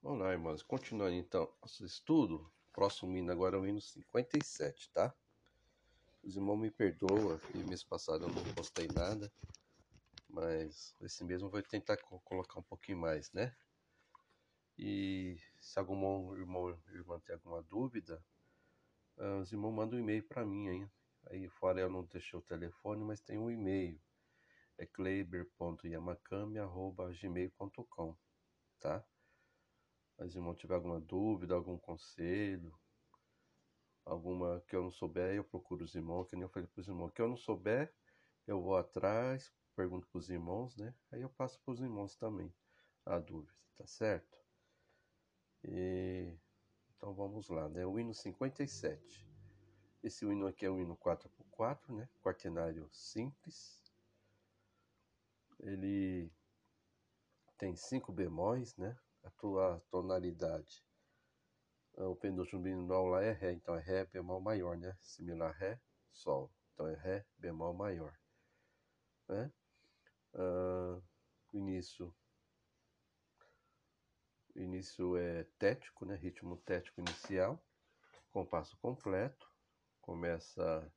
Olá, irmãos. Continuando então nosso estudo, próximo hino agora é o hino 57, tá? Os irmãos me perdoam, que mês passado eu não postei nada, mas esse mesmo vou tentar colocar um pouquinho mais, né? E se algum irmão, irmão tem alguma dúvida, ah, os irmãos mandam um e-mail para mim aí. Aí fora eu não deixei o telefone, mas tem um e-mail. É kleiber.yamakami.gmail.com, tá? Mas irmão tiver alguma dúvida, algum conselho, alguma que eu não souber, eu procuro os irmãos, que nem eu falei para os irmãos, que eu não souber, eu vou atrás, pergunto para os irmãos, né? Aí eu passo para os irmãos também a dúvida, tá certo? E... Então vamos lá, né? O hino 57. Esse hino aqui é o hino 4x4, né? Quartenário simples. Ele tem cinco bemóis, né? A tua tonalidade. O penúltimo bemol lá é Ré, então é Ré bemol maior, né? Similar Ré, Sol. Então é Ré bemol maior. Né? Uh, o início. O início é tético, né? Ritmo tético inicial. Compasso completo. Começa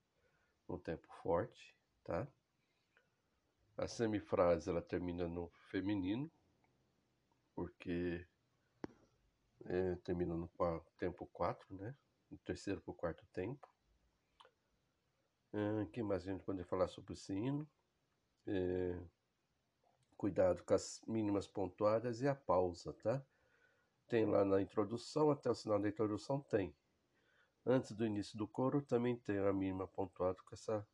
no tempo forte, tá? A semifrase ela termina no feminino, porque é, termina no tempo 4, né? No terceiro para o quarto tempo. O que mais a gente pode falar sobre o sino? É, cuidado com as mínimas pontuadas e a pausa, tá? Tem lá na introdução, até o final da introdução tem. Antes do início do coro também tem a mínima pontuada com essa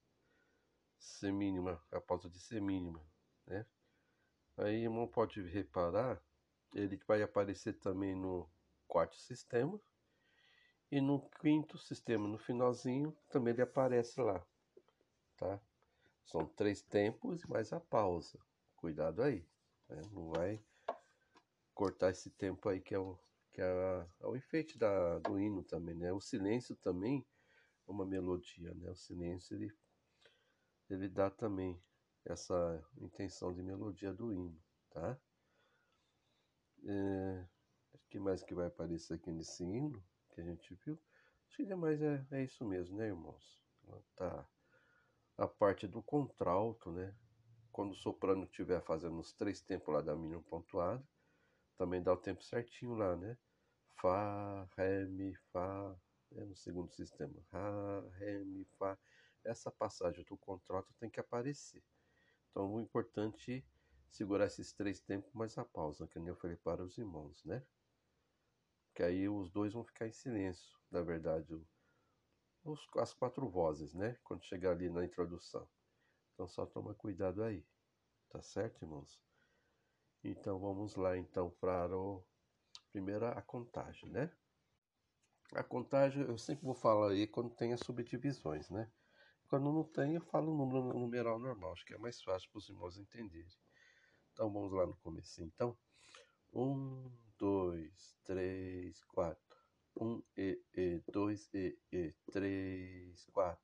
semínima, a pausa de semínima, né? Aí irmão pode reparar ele vai aparecer também no quarto sistema. E no quinto sistema, no finalzinho, também ele aparece lá. Tá? São três tempos mais a pausa. Cuidado aí. Né? Não vai cortar esse tempo aí que é o, que é, é o enfeite da, do hino também, né? O silêncio também é uma melodia, né? O silêncio ele, ele dá também essa intenção de melodia do hino, tá? É, que mais que vai aparecer aqui nesse hino que a gente viu? Acho que demais é, é isso mesmo, né, irmãos? Tá. A parte do contralto, né? Quando o soprano estiver fazendo os três tempos lá da mínima pontuada, também dá o tempo certinho lá, né? Fá, Ré, Mi, Fá, é no segundo sistema. Rá, Ré, Mi, Fá. Essa passagem do contralto tem que aparecer. Então, o importante segurar esses três tempos mais a pausa, que nem eu falei para os irmãos, né? Que aí os dois vão ficar em silêncio, na verdade, os, as quatro vozes, né? Quando chegar ali na introdução. Então só toma cuidado aí, tá certo, irmãos? Então vamos lá então para o primeira a contagem, né? A contagem eu sempre vou falar aí quando tem as subdivisões, né? Quando não tem, eu falo o numeral normal, acho que é mais fácil para os irmãos entenderem. Então vamos lá no começo. Então, um, dois, três, quatro. Um e e dois e e três, quatro.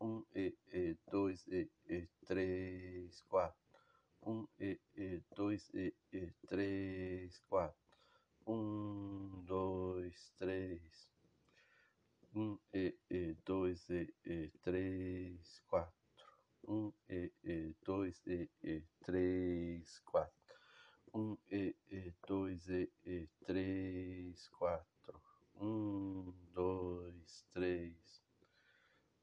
Um e e dois e e três, quatro. Um e e dois e e três, quatro. Um, dois, três. Um e e dois e e três, quatro um e e dois e e três quatro um e e dois e e três quatro um dois três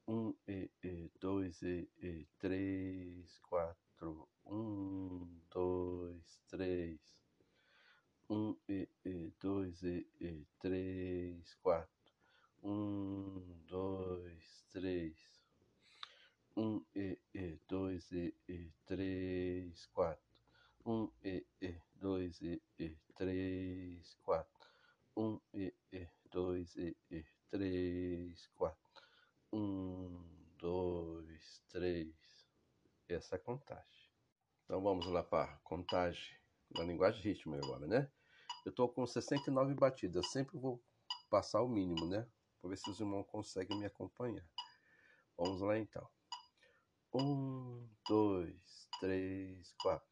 um e e dois e e três quatro um dois três um e e dois e e três quatro um dois três um e e dois e e três quatro. Um e e dois e e três quatro. Um e e dois e e três quatro. Um dois três. Essa é a contagem. Então vamos lá para contagem na linguagem ritmo agora né? Eu estou com 69 batidas sempre vou passar o mínimo né? Para ver se os irmãos conseguem me acompanhar. Vamos lá então um, dois, três, quatro.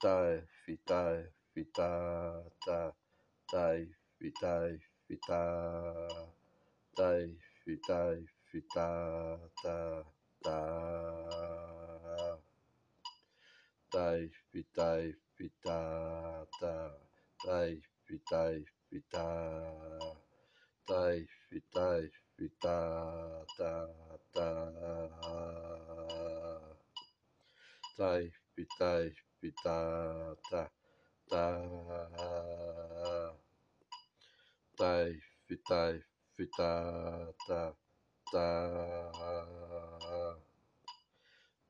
Tá, fi, tá, fi, tá, tá. tai, fi, tai, fi, ta, tai, fi, tai, fi, ta, ta, ta, tai, fi, tai, fi, ta, ta, tai, fi, tai, fi, ta, tai, fi, fi, ta, ta, ta, tai, fi, tai, fi, ta, ta, ta, tai, fi, tai, fi, ta, ta, ta,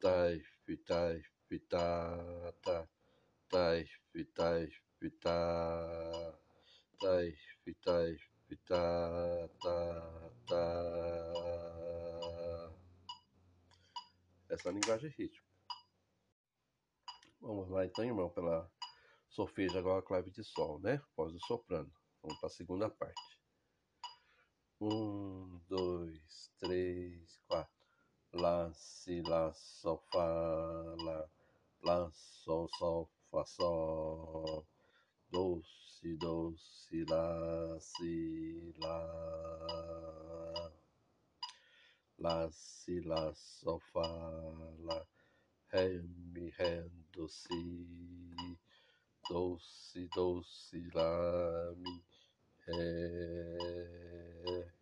tai, fi, tai, fi, ta, ta, tai, fi, tai, fi, ta, tai, fi, tai, fi, ta, ta, ta. Linguagem rítmica. Vamos lá então, irmão, pela solfejo agora a clave de sol, né? Após o soprano. Vamos para a segunda parte. Um, dois, três, quatro. Lá, si, lá, sol, fá, lá. Lá, sol, sol, fá, sol. Do, si, do, si, lá, si, lá. Lá, si, lá, sol, fá, lá. Ré, mi, ré, do, si. Do, si, do, si, lá, mi, ré.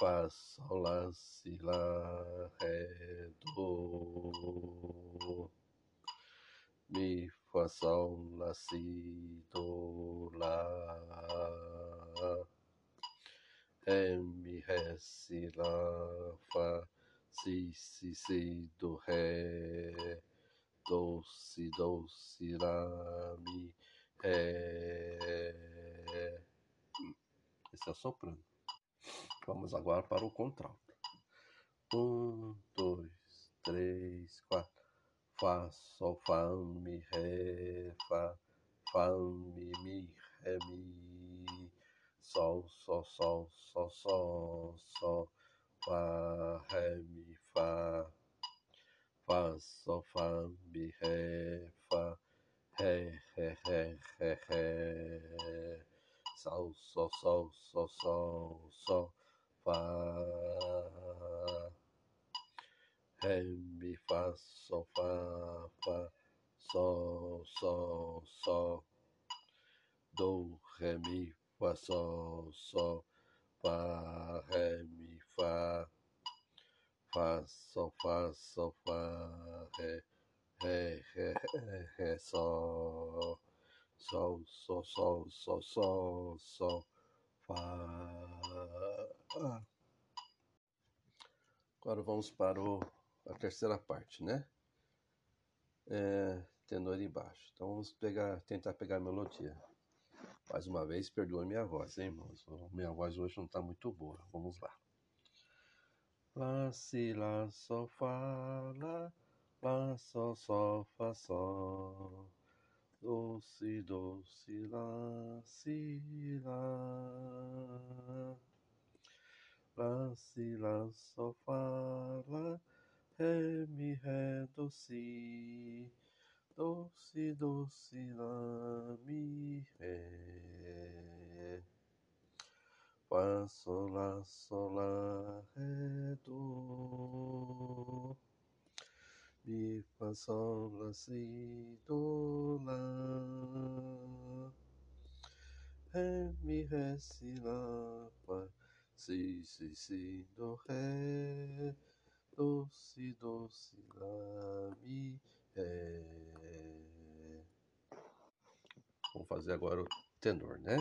Fá, sol, lá, si, lá, ré, do. Mi, fá, sol, lá, si, do, lá. Mi, ré, si, lá, fá, si, si, si, do, ré. Do, si, do, si, lá, mi, ré. Esse é soprano. Vamos agora para o contralto. Um, dois, três, quatro. Fá, sol, fá, mi, ré, fá, fá, mi, mi. Sol, sol, sol, sol, sol, sol, fá, ré, mi, fá. Fá, sol, fá, mi, ré, fá, ré, ré, ré, ré, ré. Sol, sol, sol, sol, sol, sol, fá. Ré, mi, fá, sol, fá, fá, sol, sol, sol. Do, ré, mi, fá, sol, sol, fá, ré, mi, fá. Fá, sol, fá, sol, fá, ré, ré, ré, ré, sol. Sol, sol, sol, sol, sol, sol, fá. Agora vamos para o, a terceira parte, né? É, tenor embaixo. Então vamos pegar, tentar pegar a melodia. Mais uma vez, perdoa minha voz, hein, irmãos? Minha voz hoje não está muito boa. Vamos lá. Lá, si, lá, sol, fá, lá, lá, sol, sol, fá, sol. Do, si, do, si, lá, si, lá. Lá, si, lá, sol, fá, lá, ré, mi, ré, do, si. Do, si, do, si, lá, mi, ré. Fá, sol, lá, sol, ré, do. Mi, fá, sol, si, do, lá. Ré, mi, ré, si, lá, fá. Si, si, si, do, ré. Do, si, do, si, lá, mi, ré. Vamos fazer agora o tenor, né?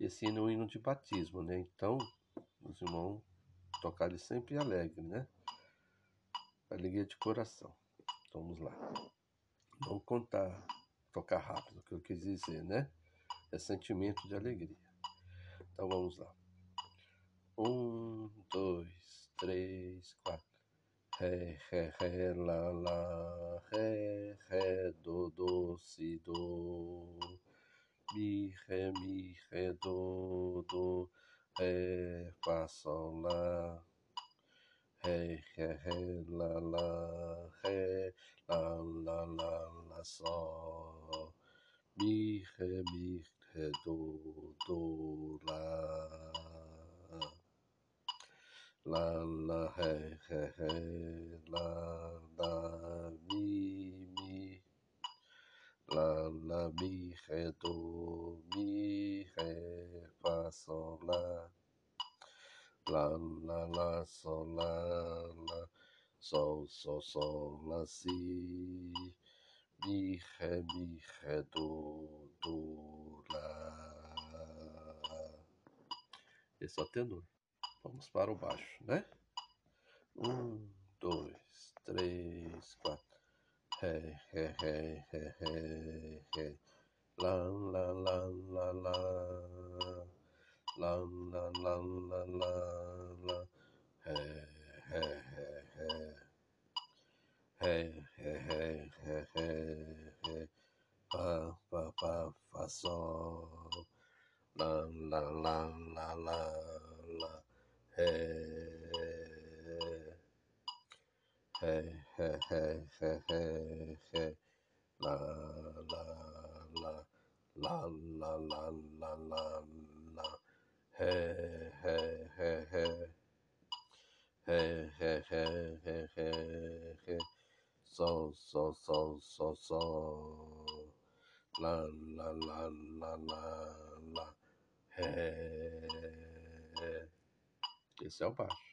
Esse hino é um hino de batismo, né? Então, os irmãos tocarem sempre alegre, né? Alegria de coração. Vamos lá. Não contar, tocar rápido, o que eu quis dizer, né? É sentimento de alegria. Então, vamos lá. Um, dois, três, quatro. Ré, ré, ré, lá, lá, ré, ré, do, do, si, do. Mi, ré, mi, ré, do, do, ré, fá, sol, lá. Ré, ré, ré, lá, lá, ré, lá, lá, lá, lá, sol. mi, ré, mi, ré, do, do, lá. Lá, lá, ré, ré, ré, lá, lá, mi, mi. Lá, lá, mi, ré, do, mi, ré, fá, sol, lá. Lá, lá, lá, sol, lá, lá. Sol, sol, sol, lá, si. Mi, ré, mi, ré, do, do, lá. Esse é o tenor. Vamos para o baixo, né? Um, dois, três, quatro. Ré, ré, ré, ré, ré. Lá, lá, lá, lá, lá. Lá, lá, lá, lá, lá, lá. Ré, ré, ré, ré. Ré, ré, ré, ré, ré, ré. Fá, fá, fá, fá, sol. Lá, lá, lá, lá, lá, lá. Ré. Ré, ré, ré, ré, ré, ré. Lá, lá, lá. Lá, lá, lá, lá, lá, lá. Ré, ré, ré, ré. Ré, ré, ré, ré, ré, ré. Sol, sol, sol, sol, sol. Lá, lá, lá, lá, lá, lá. Ré. Esse é o baixo.